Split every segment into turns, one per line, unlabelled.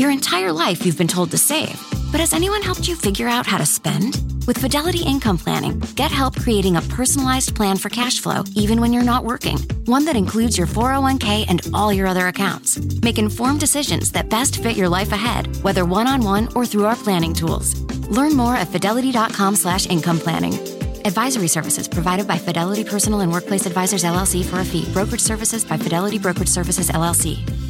Your entire life you've been told to save, but has anyone helped you figure out how to spend? With Fidelity Income Planning, get help creating a personalized plan for cash flow even when you're not working. One that includes your 401k and all your other accounts. Make informed decisions that best fit your life ahead, whether one-on-one or through our planning tools. Learn more at fidelity.com slash income planning. Advisory services provided by Fidelity Personal and Workplace Advisors LLC for a fee. Brokerage services by Fidelity Brokerage Services LLC.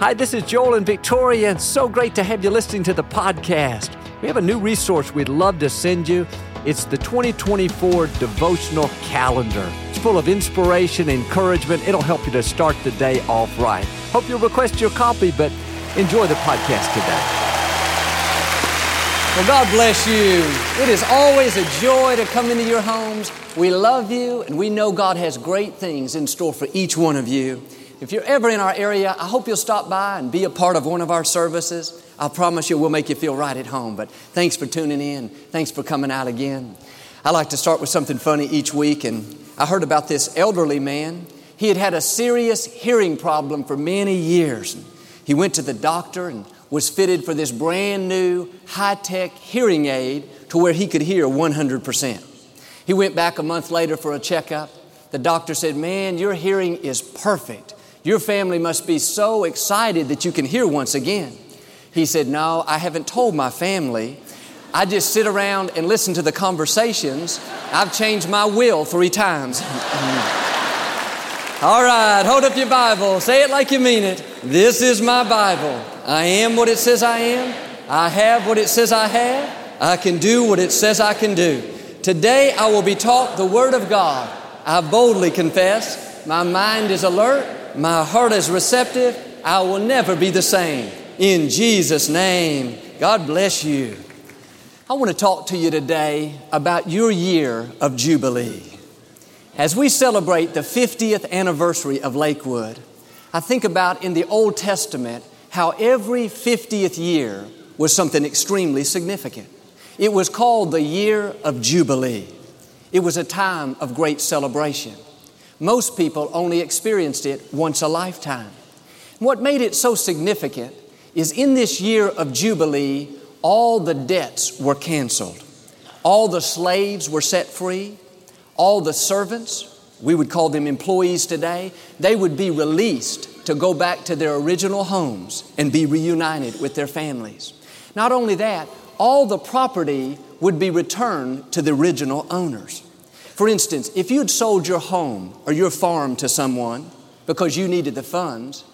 Hi, this is Joel and Victoria, and so great to have you listening to the podcast. We have a new resource we'd love to send you. It's the 2024 devotional calendar. It's full of inspiration, encouragement. It'll help you to start the day off right. Hope you'll request your copy, but enjoy the podcast today.
Well, God bless you. It is always a joy to come into your homes. We love you, and we know God has great things in store for each one of you. If you're ever in our area, I hope you'll stop by and be a part of one of our services. I promise you we'll make you feel right at home. But thanks for tuning in. Thanks for coming out again. I like to start with something funny each week, and I heard about this elderly man. He had had a serious hearing problem for many years. He went to the doctor and was fitted for this brand new high tech hearing aid to where he could hear 100%. He went back a month later for a checkup. The doctor said, Man, your hearing is perfect. Your family must be so excited that you can hear once again. He said, No, I haven't told my family. I just sit around and listen to the conversations. I've changed my will three times. All right, hold up your Bible. Say it like you mean it. This is my Bible. I am what it says I am. I have what it says I have. I can do what it says I can do. Today I will be taught the Word of God. I boldly confess. My mind is alert. My heart is receptive. I will never be the same. In Jesus' name, God bless you. I want to talk to you today about your year of Jubilee. As we celebrate the 50th anniversary of Lakewood, I think about in the Old Testament how every 50th year was something extremely significant. It was called the year of Jubilee. It was a time of great celebration. Most people only experienced it once a lifetime. What made it so significant is in this year of Jubilee, all the debts were canceled. All the slaves were set free. All the servants, we would call them employees today, they would be released to go back to their original homes and be reunited with their families. Not only that, all the property would be returned to the original owners. For instance, if you'd sold your home or your farm to someone because you needed the funds,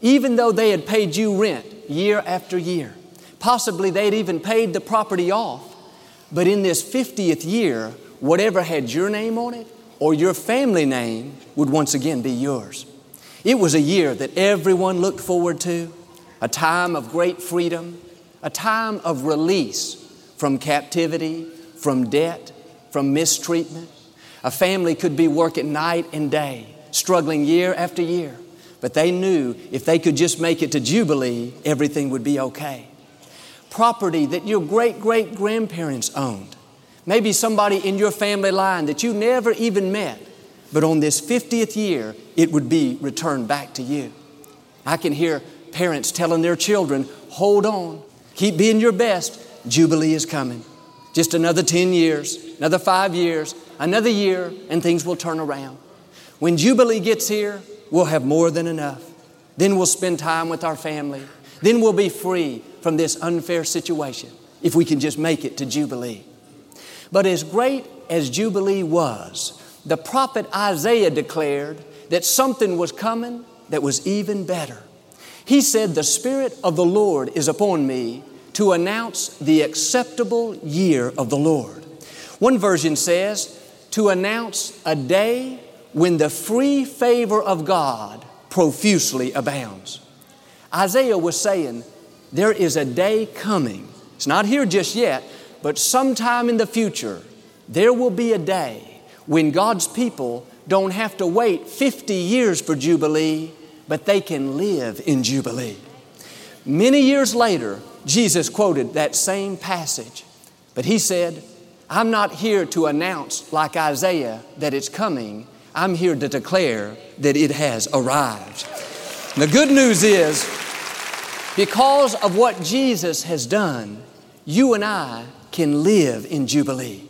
even though they had paid you rent year after year, possibly they'd even paid the property off, but in this 50th year, whatever had your name on it or your family name would once again be yours. It was a year that everyone looked forward to, a time of great freedom, a time of release from captivity, from debt, from mistreatment. A family could be working night and day, struggling year after year, but they knew if they could just make it to Jubilee, everything would be okay. Property that your great great grandparents owned, maybe somebody in your family line that you never even met, but on this 50th year, it would be returned back to you. I can hear parents telling their children, hold on, keep being your best, Jubilee is coming. Just another 10 years, another five years, another year, and things will turn around. When Jubilee gets here, we'll have more than enough. Then we'll spend time with our family. Then we'll be free from this unfair situation if we can just make it to Jubilee. But as great as Jubilee was, the prophet Isaiah declared that something was coming that was even better. He said, The Spirit of the Lord is upon me to announce the acceptable year of the Lord. One version says, to announce a day when the free favor of God profusely abounds. Isaiah was saying, There is a day coming. It's not here just yet, but sometime in the future, there will be a day when God's people don't have to wait 50 years for Jubilee, but they can live in Jubilee. Many years later, Jesus quoted that same passage, but he said, I'm not here to announce, like Isaiah, that it's coming. I'm here to declare that it has arrived. The good news is, because of what Jesus has done, you and I can live in Jubilee.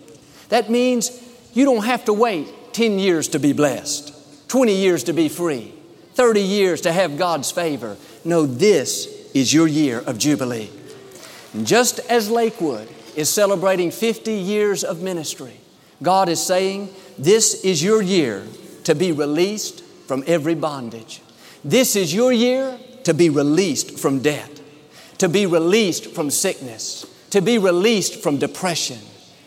That means you don't have to wait 10 years to be blessed, 20 years to be free, 30 years to have God's favor. No, this is your year of Jubilee. And just as Lakewood is celebrating 50 years of ministry, God is saying, This is your year to be released from every bondage. This is your year to be released from debt, to be released from sickness, to be released from depression,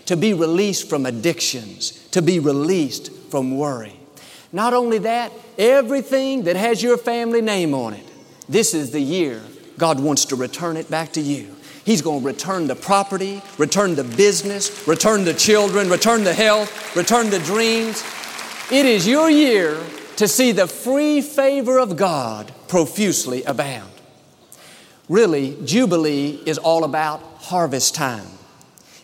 to be released from addictions, to be released from worry. Not only that, everything that has your family name on it, this is the year God wants to return it back to you. He's going to return the property, return the business, return the children, return the health, return the dreams. It is your year to see the free favor of God profusely abound. Really, Jubilee is all about harvest time.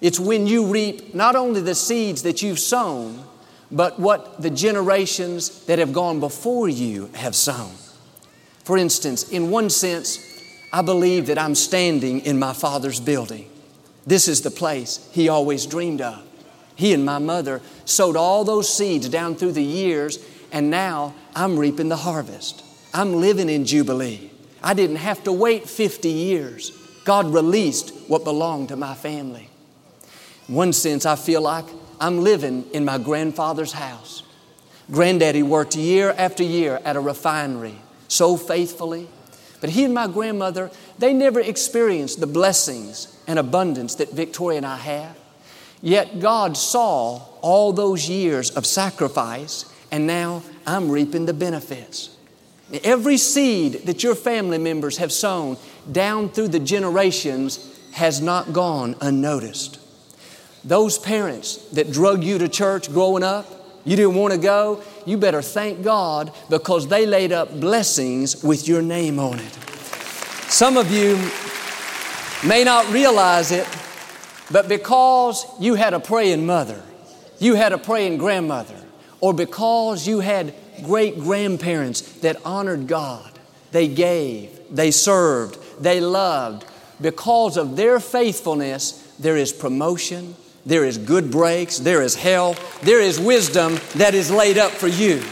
It's when you reap not only the seeds that you've sown, but what the generations that have gone before you have sown. For instance, in one sense, I believe that I'm standing in my Father's building. This is the place He always dreamed of. He and my mother sowed all those seeds down through the years, and now I'm reaping the harvest. I'm living in Jubilee. I didn't have to wait 50 years. God released what belonged to my family. In one sense, I feel like I'm living in my grandfather's house. Granddaddy worked year after year at a refinery so faithfully. But he and my grandmother, they never experienced the blessings and abundance that Victoria and I have. Yet God saw all those years of sacrifice, and now I'm reaping the benefits. Every seed that your family members have sown down through the generations has not gone unnoticed. Those parents that drug you to church growing up, you didn't want to go, you better thank God because they laid up blessings with your name on it. Some of you may not realize it, but because you had a praying mother, you had a praying grandmother, or because you had great grandparents that honored God, they gave, they served, they loved. Because of their faithfulness, there is promotion, there is good breaks, there is health, there is wisdom that is laid up for you.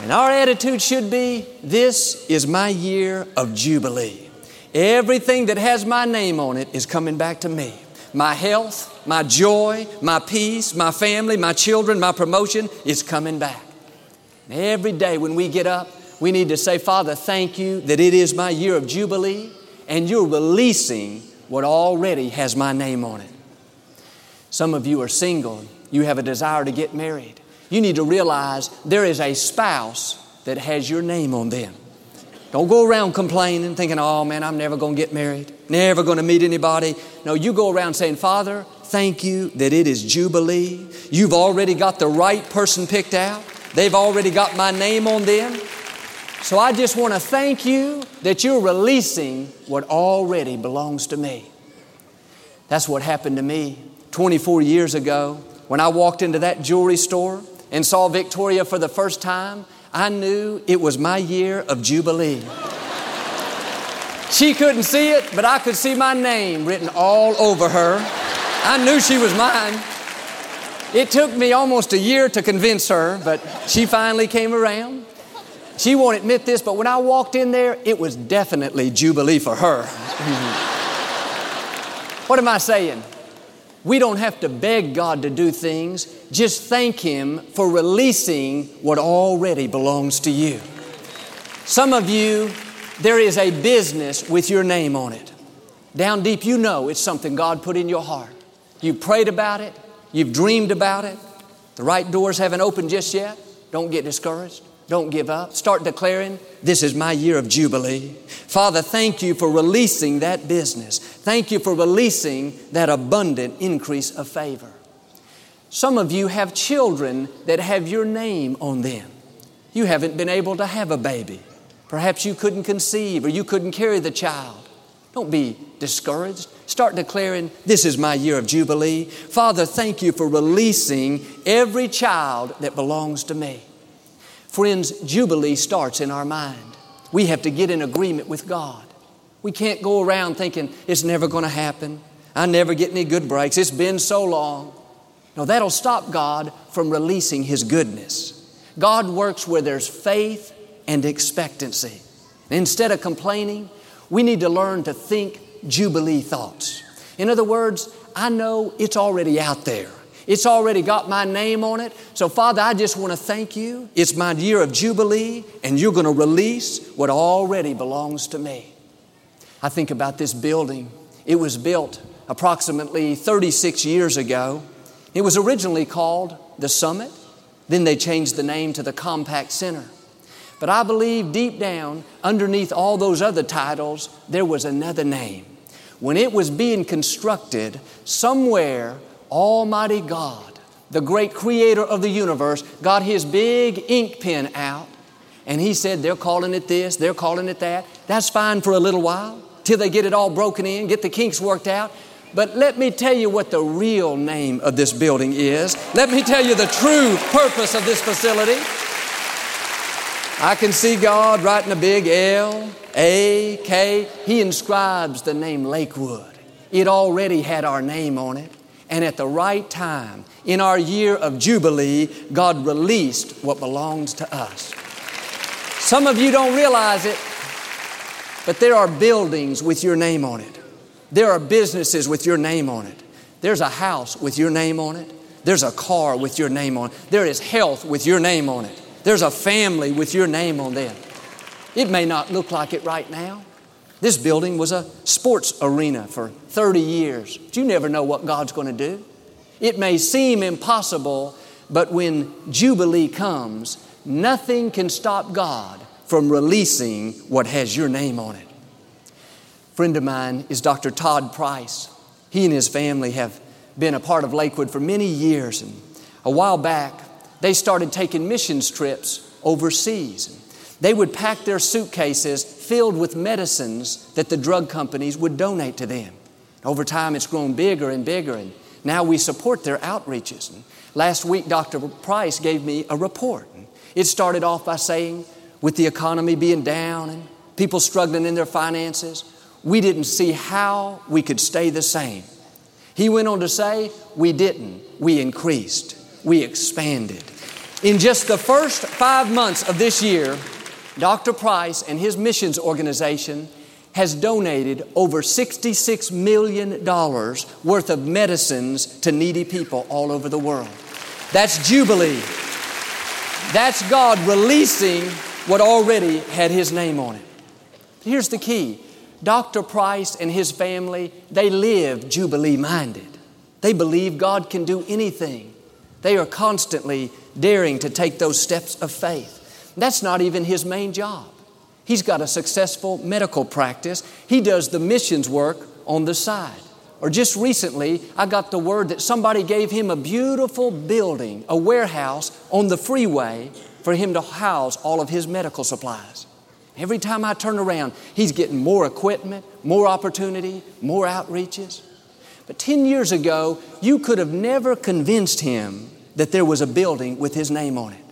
And our attitude should be this is my year of Jubilee. Everything that has my name on it is coming back to me. My health, my joy, my peace, my family, my children, my promotion is coming back. Every day when we get up, we need to say, Father, thank you that it is my year of Jubilee and you're releasing what already has my name on it. Some of you are single, you have a desire to get married. You need to realize there is a spouse that has your name on them. Don't go around complaining, thinking, oh man, I'm never going to get married, never going to meet anybody. No, you go around saying, Father, thank you that it is Jubilee. You've already got the right person picked out, they've already got my name on them. So I just want to thank you that you're releasing what already belongs to me. That's what happened to me 24 years ago when I walked into that jewelry store and saw Victoria for the first time. I knew it was my year of Jubilee. She couldn't see it, but I could see my name written all over her. I knew she was mine. It took me almost a year to convince her, but she finally came around. She won't admit this, but when I walked in there, it was definitely Jubilee for her. what am I saying? We don't have to beg God to do things. Just thank Him for releasing what already belongs to you. Some of you, there is a business with your name on it. Down deep, you know it's something God put in your heart. You've prayed about it, you've dreamed about it. The right doors haven't opened just yet. Don't get discouraged. Don't give up. Start declaring, This is my year of Jubilee. Father, thank you for releasing that business. Thank you for releasing that abundant increase of favor. Some of you have children that have your name on them. You haven't been able to have a baby. Perhaps you couldn't conceive or you couldn't carry the child. Don't be discouraged. Start declaring, This is my year of Jubilee. Father, thank you for releasing every child that belongs to me. Friends, Jubilee starts in our mind. We have to get in agreement with God. We can't go around thinking it's never going to happen. I never get any good breaks. It's been so long. No, that'll stop God from releasing His goodness. God works where there's faith and expectancy. Instead of complaining, we need to learn to think Jubilee thoughts. In other words, I know it's already out there. It's already got my name on it. So, Father, I just want to thank you. It's my year of Jubilee, and you're going to release what already belongs to me. I think about this building. It was built approximately 36 years ago. It was originally called the Summit, then they changed the name to the Compaq Center. But I believe deep down, underneath all those other titles, there was another name. When it was being constructed, somewhere Almighty God, the great creator of the universe, got his big ink pen out and he said, They're calling it this, they're calling it that. That's fine for a little while till they get it all broken in, get the kinks worked out. But let me tell you what the real name of this building is. Let me tell you the true purpose of this facility. I can see God writing a big L, A, K. He inscribes the name Lakewood. It already had our name on it. And at the right time, in our year of Jubilee, God released what belongs to us. Some of you don't realize it, but there are buildings with your name on it. There are businesses with your name on it. There's a house with your name on it. There's a car with your name on it. There is health with your name on it. There's a family with your name on them. It may not look like it right now, this building was a sports arena for 30 years. But you never know what God's going to do. It may seem impossible, but when Jubilee comes, nothing can stop God from releasing what has your name on it. A friend of mine is Dr. Todd Price. He and his family have been a part of Lakewood for many years. And a while back, they started taking missions trips overseas. They would pack their suitcases filled with medicines that the drug companies would donate to them. Over time, it's grown bigger and bigger, and now we support their outreaches. And last week, Dr. Price gave me a report. It started off by saying, with the economy being down and people struggling in their finances, we didn't see how we could stay the same. He went on to say, we didn't. We increased. We expanded. In just the first five months of this year, Dr. Price and his missions organization has donated over $66 million worth of medicines to needy people all over the world. That's Jubilee. That's God releasing what already had His name on it. Here's the key Dr. Price and his family, they live Jubilee minded. They believe God can do anything. They are constantly daring to take those steps of faith. That's not even his main job. He's got a successful medical practice. He does the missions work on the side. Or just recently, I got the word that somebody gave him a beautiful building, a warehouse on the freeway for him to house all of his medical supplies. Every time I turn around, he's getting more equipment, more opportunity, more outreaches. But 10 years ago, you could have never convinced him that there was a building with his name on it.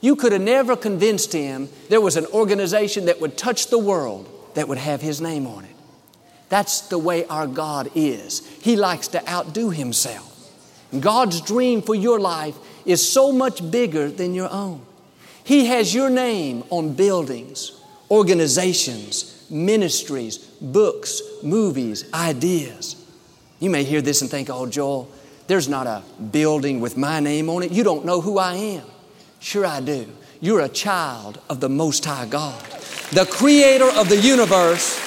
You could have never convinced him there was an organization that would touch the world that would have his name on it. That's the way our God is. He likes to outdo himself. God's dream for your life is so much bigger than your own. He has your name on buildings, organizations, ministries, books, movies, ideas. You may hear this and think, oh, Joel, there's not a building with my name on it. You don't know who I am. Sure, I do. You're a child of the Most High God. The creator of the universe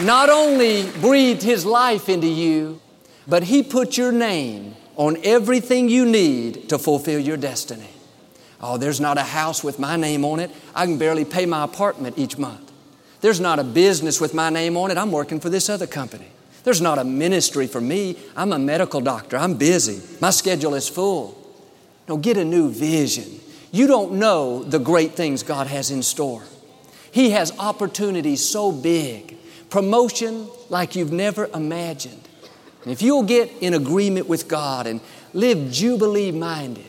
not only breathed His life into you, but He put your name on everything you need to fulfill your destiny. Oh, there's not a house with my name on it. I can barely pay my apartment each month. There's not a business with my name on it. I'm working for this other company. There's not a ministry for me. I'm a medical doctor. I'm busy. My schedule is full. No, get a new vision. You don't know the great things God has in store. He has opportunities so big, promotion like you've never imagined. And if you'll get in agreement with God and live Jubilee minded,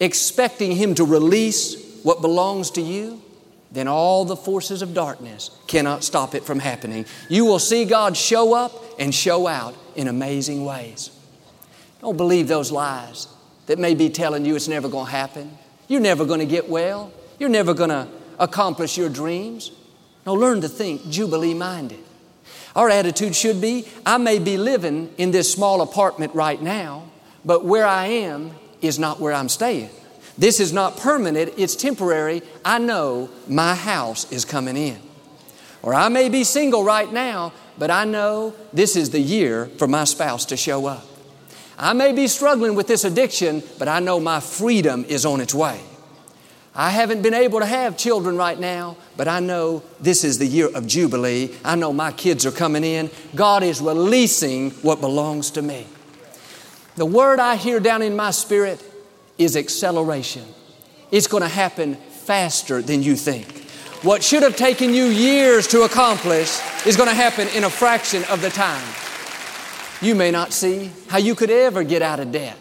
expecting Him to release what belongs to you, then all the forces of darkness cannot stop it from happening. You will see God show up and show out in amazing ways. Don't believe those lies that may be telling you it's never going to happen. You're never going to get well. You're never going to accomplish your dreams. No, learn to think Jubilee minded. Our attitude should be I may be living in this small apartment right now, but where I am is not where I'm staying. This is not permanent, it's temporary. I know my house is coming in. Or I may be single right now, but I know this is the year for my spouse to show up. I may be struggling with this addiction, but I know my freedom is on its way. I haven't been able to have children right now, but I know this is the year of Jubilee. I know my kids are coming in. God is releasing what belongs to me. The word I hear down in my spirit is acceleration. It's going to happen faster than you think. What should have taken you years to accomplish is going to happen in a fraction of the time. You may not see how you could ever get out of debt,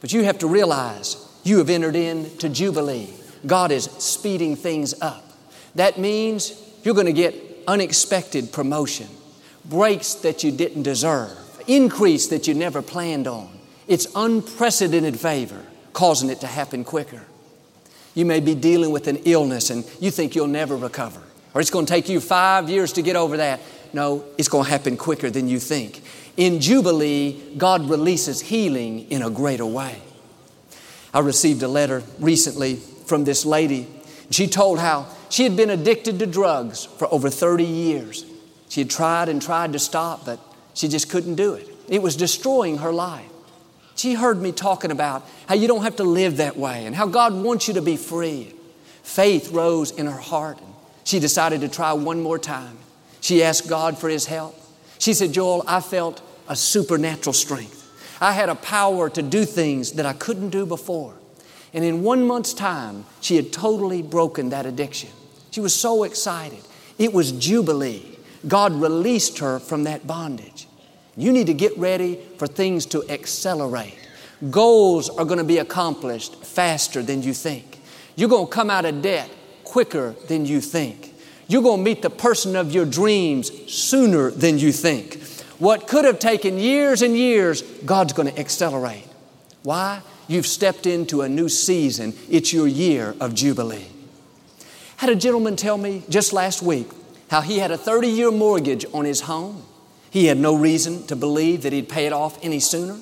but you have to realize you have entered into Jubilee. God is speeding things up. That means you're going to get unexpected promotion, breaks that you didn't deserve, increase that you never planned on. It's unprecedented favor causing it to happen quicker. You may be dealing with an illness and you think you'll never recover, or it's going to take you five years to get over that. No, it's going to happen quicker than you think. In Jubilee, God releases healing in a greater way. I received a letter recently from this lady. She told how she had been addicted to drugs for over 30 years. She had tried and tried to stop, but she just couldn't do it. It was destroying her life. She heard me talking about how you don't have to live that way and how God wants you to be free. Faith rose in her heart and she decided to try one more time. She asked God for His help. She said, Joel, I felt a supernatural strength. I had a power to do things that I couldn't do before. And in one month's time, she had totally broken that addiction. She was so excited. It was Jubilee. God released her from that bondage. You need to get ready for things to accelerate. Goals are going to be accomplished faster than you think. You're going to come out of debt quicker than you think. You're going to meet the person of your dreams sooner than you think. What could have taken years and years, God's going to accelerate. Why? You've stepped into a new season. It's your year of Jubilee. Had a gentleman tell me just last week how he had a 30 year mortgage on his home. He had no reason to believe that he'd pay it off any sooner.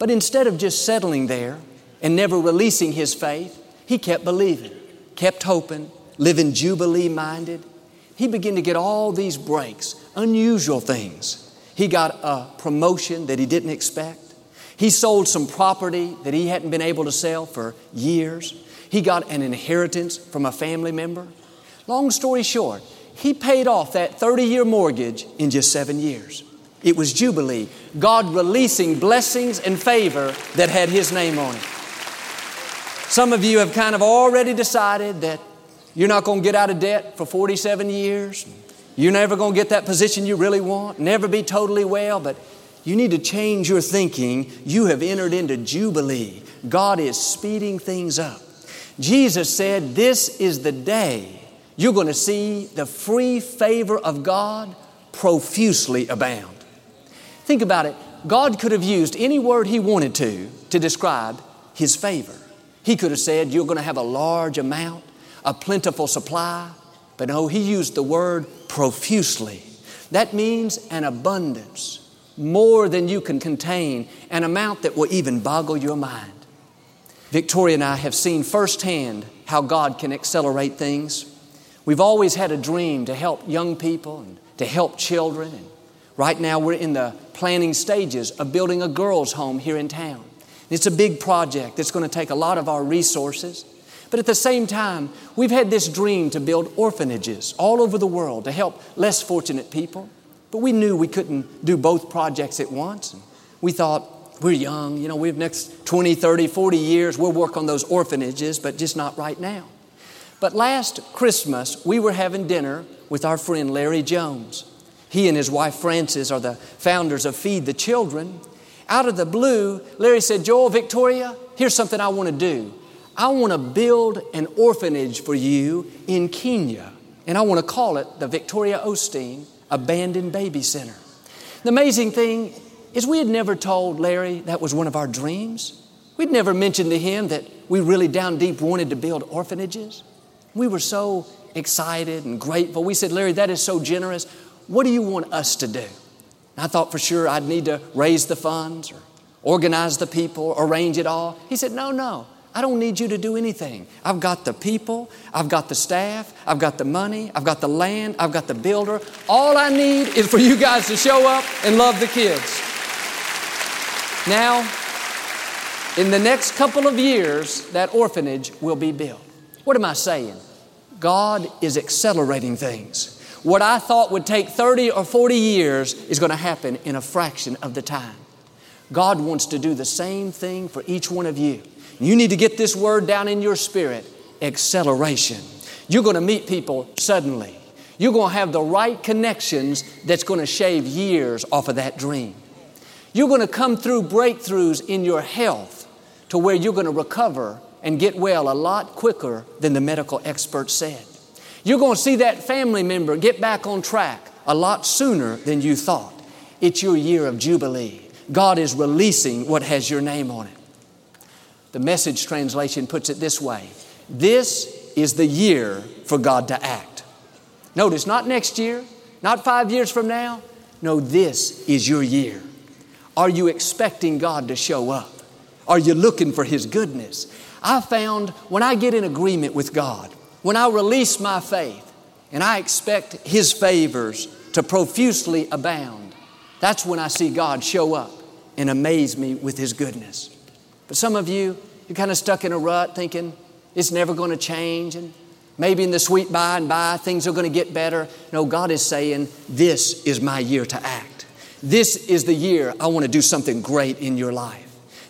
But instead of just settling there and never releasing his faith, he kept believing, kept hoping, living Jubilee minded. He began to get all these breaks, unusual things. He got a promotion that he didn't expect. He sold some property that he hadn't been able to sell for years. He got an inheritance from a family member. Long story short, he paid off that 30 year mortgage in just seven years. It was Jubilee, God releasing blessings and favor that had His name on it. Some of you have kind of already decided that you're not going to get out of debt for 47 years. You're never going to get that position you really want, never be totally well, but you need to change your thinking. You have entered into Jubilee. God is speeding things up. Jesus said, This is the day you're going to see the free favor of God profusely abound. Think about it. God could have used any word He wanted to to describe His favor. He could have said, You're going to have a large amount, a plentiful supply. But no, he used the word profusely. That means an abundance, more than you can contain, an amount that will even boggle your mind. Victoria and I have seen firsthand how God can accelerate things. We've always had a dream to help young people and to help children. And right now, we're in the planning stages of building a girls' home here in town. It's a big project that's going to take a lot of our resources. But at the same time, we've had this dream to build orphanages all over the world to help less fortunate people. But we knew we couldn't do both projects at once. And we thought, we're young, you know, we've next 20, 30, 40 years, we'll work on those orphanages, but just not right now. But last Christmas, we were having dinner with our friend Larry Jones. He and his wife Frances are the founders of Feed the Children. Out of the blue, Larry said, Joel, Victoria, here's something I want to do. I want to build an orphanage for you in Kenya, and I want to call it the Victoria Osteen Abandoned Baby Center. The amazing thing is, we had never told Larry that was one of our dreams. We'd never mentioned to him that we really down deep wanted to build orphanages. We were so excited and grateful. We said, Larry, that is so generous. What do you want us to do? And I thought for sure I'd need to raise the funds or organize the people, arrange it all. He said, No, no. I don't need you to do anything. I've got the people, I've got the staff, I've got the money, I've got the land, I've got the builder. All I need is for you guys to show up and love the kids. Now, in the next couple of years, that orphanage will be built. What am I saying? God is accelerating things. What I thought would take 30 or 40 years is going to happen in a fraction of the time. God wants to do the same thing for each one of you. You need to get this word down in your spirit acceleration. You're going to meet people suddenly. You're going to have the right connections that's going to shave years off of that dream. You're going to come through breakthroughs in your health to where you're going to recover and get well a lot quicker than the medical experts said. You're going to see that family member get back on track a lot sooner than you thought. It's your year of Jubilee. God is releasing what has your name on it. The message translation puts it this way This is the year for God to act. Notice, not next year, not five years from now. No, this is your year. Are you expecting God to show up? Are you looking for His goodness? I found when I get in agreement with God, when I release my faith, and I expect His favors to profusely abound, that's when I see God show up and amaze me with His goodness. But some of you, you're kind of stuck in a rut thinking it's never going to change and maybe in the sweet by and by things are going to get better. No, God is saying, This is my year to act. This is the year I want to do something great in your life.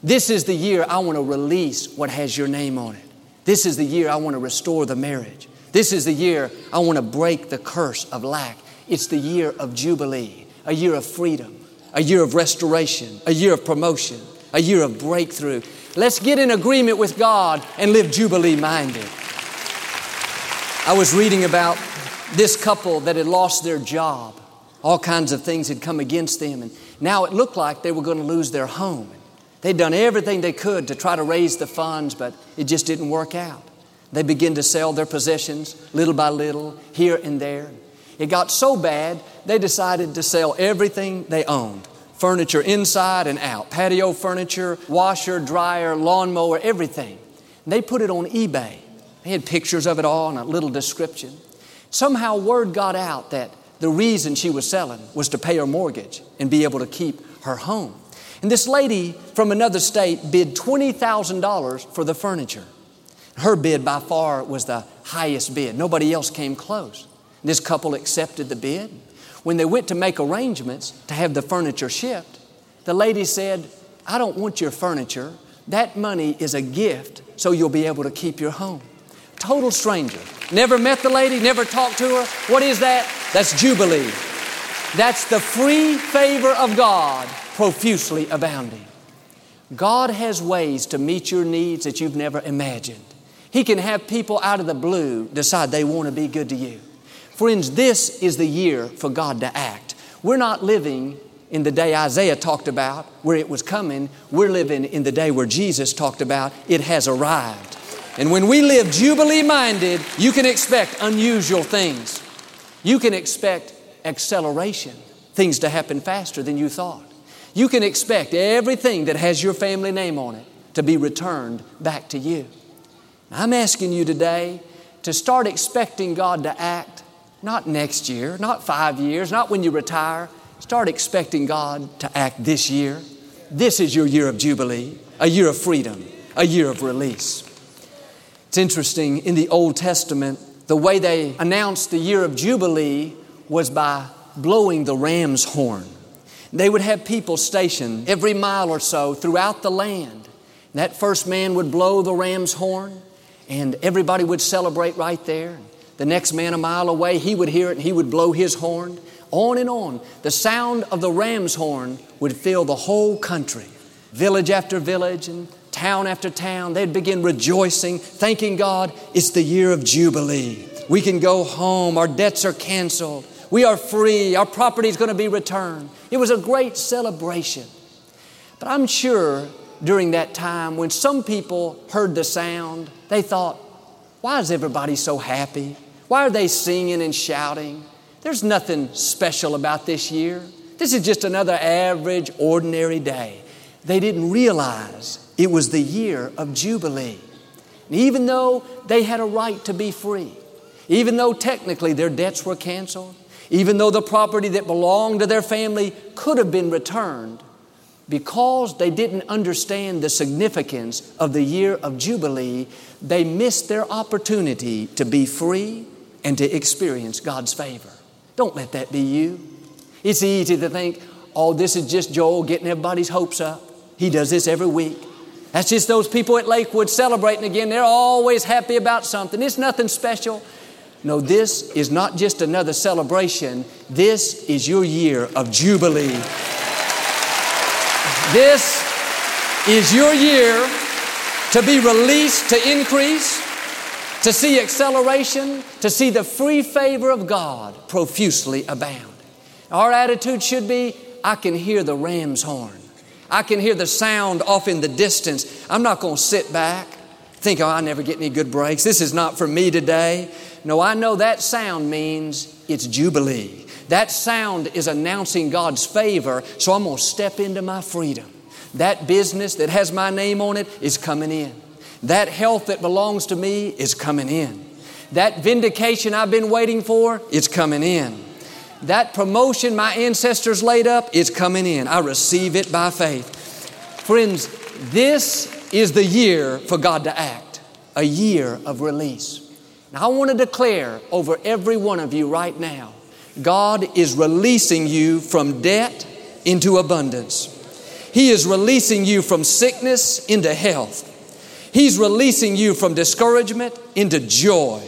This is the year I want to release what has your name on it. This is the year I want to restore the marriage. This is the year I want to break the curse of lack. It's the year of Jubilee, a year of freedom, a year of restoration, a year of promotion, a year of breakthrough. Let's get in agreement with God and live Jubilee minded. I was reading about this couple that had lost their job. All kinds of things had come against them, and now it looked like they were going to lose their home. They'd done everything they could to try to raise the funds, but it just didn't work out. They began to sell their possessions little by little, here and there. It got so bad, they decided to sell everything they owned furniture inside and out, patio furniture, washer, dryer, lawnmower, everything. They put it on eBay. They had pictures of it all and a little description. Somehow, word got out that the reason she was selling was to pay her mortgage and be able to keep her home. And this lady from another state bid $20,000 for the furniture. Her bid by far was the highest bid. Nobody else came close. This couple accepted the bid. When they went to make arrangements to have the furniture shipped, the lady said, I don't want your furniture. That money is a gift so you'll be able to keep your home. Total stranger. Never met the lady, never talked to her. What is that? That's Jubilee. That's the free favor of God profusely abounding. God has ways to meet your needs that you've never imagined. He can have people out of the blue decide they want to be good to you. Friends, this is the year for God to act. We're not living in the day Isaiah talked about, where it was coming. We're living in the day where Jesus talked about it has arrived. And when we live Jubilee minded, you can expect unusual things. You can expect acceleration, things to happen faster than you thought. You can expect everything that has your family name on it to be returned back to you. I'm asking you today to start expecting God to act not next year, not five years, not when you retire. Start expecting God to act this year. This is your year of Jubilee, a year of freedom, a year of release. It's interesting, in the Old Testament, the way they announced the year of Jubilee was by blowing the ram's horn. They would have people stationed every mile or so throughout the land. That first man would blow the ram's horn, and everybody would celebrate right there. The next man a mile away, he would hear it and he would blow his horn. On and on. The sound of the ram's horn would fill the whole country. Village after village and town after town, they'd begin rejoicing, thanking God, it's the year of Jubilee. We can go home, our debts are canceled, we are free, our property is going to be returned. It was a great celebration. But I'm sure during that time when some people heard the sound, they thought, why is everybody so happy? Why are they singing and shouting? There's nothing special about this year. This is just another average, ordinary day. They didn't realize it was the year of Jubilee. And even though they had a right to be free, even though technically their debts were canceled, even though the property that belonged to their family could have been returned, because they didn't understand the significance of the year of Jubilee, they missed their opportunity to be free and to experience God's favor. Don't let that be you. It's easy to think, oh, this is just Joel getting everybody's hopes up. He does this every week. That's just those people at Lakewood celebrating again. They're always happy about something. It's nothing special. No, this is not just another celebration. This is your year of Jubilee. This is your year to be released to increase, to see acceleration, to see the free favor of God profusely abound. Our attitude should be I can hear the ram's horn. I can hear the sound off in the distance. I'm not going to sit back, think, oh, I never get any good breaks. This is not for me today. No, I know that sound means it's Jubilee. That sound is announcing God's favor, so I'm going to step into my freedom. That business that has my name on it is coming in. That health that belongs to me is coming in. That vindication I've been waiting for is coming in. That promotion my ancestors laid up is coming in. I receive it by faith. Friends, this is the year for God to act, a year of release. Now, I want to declare over every one of you right now God is releasing you from debt into abundance. He is releasing you from sickness into health. He's releasing you from discouragement into joy.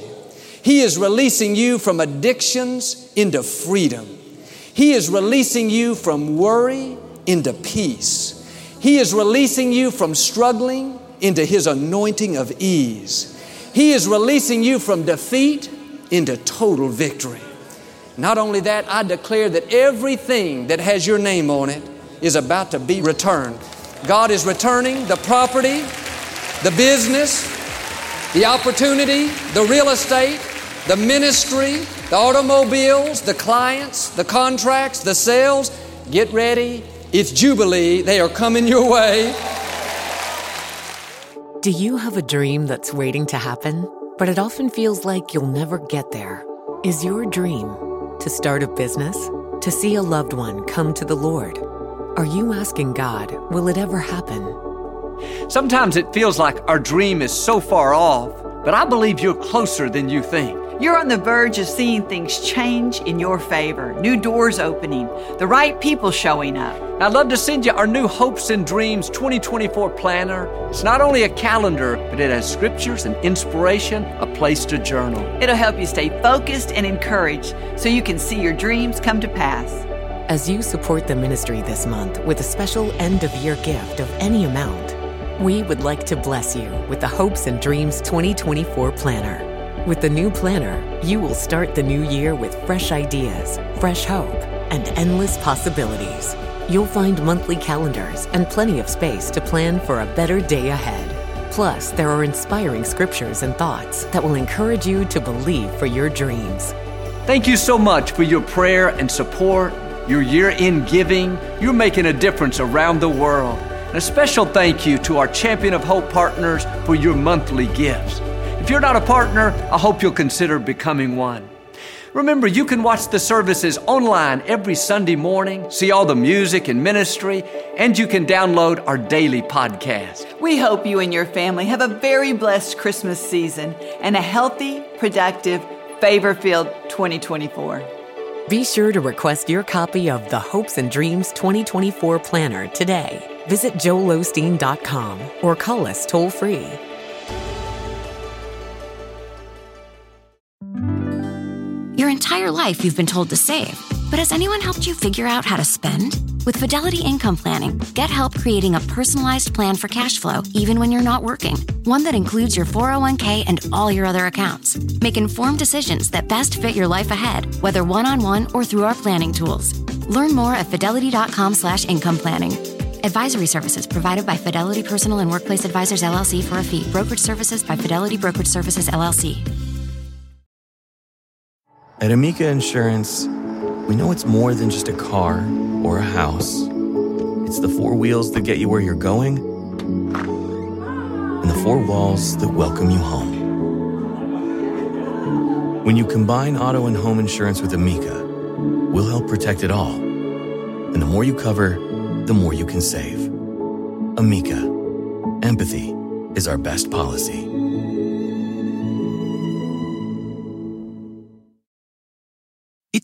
He is releasing you from addictions into freedom. He is releasing you from worry into peace. He is releasing you from struggling into His anointing of ease. He is releasing you from defeat into total victory. Not only that, I declare that everything that has your name on it is about to be returned. God is returning the property, the business, the opportunity, the real estate, the ministry, the automobiles, the clients, the contracts, the sales. Get ready. It's Jubilee. They are coming your way.
Do you have a dream that's waiting to happen, but it often feels like you'll never get there? Is your dream to start a business? To see a loved one come to the Lord? Are you asking God, will it ever happen?
Sometimes it feels like our dream is so far off, but I believe you're closer than you think.
You're on the verge of seeing things change in your favor, new doors opening, the right people showing up.
I'd love to send you our new Hopes and Dreams 2024 planner. It's not only a calendar, but it has scriptures and inspiration, a place to journal.
It'll help you stay focused and encouraged so you can see your dreams come to pass.
As you support the ministry this month with a special end of year gift of any amount, we would like to bless you with the Hopes and Dreams 2024 Planner. With the new planner, you will start the new year with fresh ideas, fresh hope, and endless possibilities. You'll find monthly calendars and plenty of space to plan for a better day ahead. Plus, there are inspiring scriptures and thoughts that will encourage you to believe for your dreams.
Thank you so much for your prayer and support, your year in giving. You're making a difference around the world. And a special thank you to our Champion of Hope partners for your monthly gifts. If you're not a partner, I hope you'll consider becoming one. Remember, you can watch the services online every Sunday morning, see all the music and ministry, and you can download our daily podcast.
We hope you and your family have a very blessed Christmas season and a healthy, productive, favor filled 2024.
Be sure to request your copy of the Hopes and Dreams 2024 Planner today. Visit joelosteen.com or call us toll free
Your entire life you've been told to save, but has anyone helped you figure out how to spend? With Fidelity Income Planning, get help creating a personalized plan for cash flow even when you're not working. One that includes your 401k and all your other accounts. Make informed decisions that best fit your life ahead, whether one-on-one or through our planning tools. Learn more at fidelity.com slash income planning. Advisory services provided by Fidelity Personal and Workplace Advisors LLC for a fee. Brokerage services by Fidelity Brokerage Services LLC.
At Amica Insurance, we know it's more than just a car or a house. It's the four wheels that get you where you're going and the four walls that welcome you home. When you combine auto and home insurance with Amica, we'll help protect it all. And the more you cover, the more you can save. Amica, empathy is our best policy.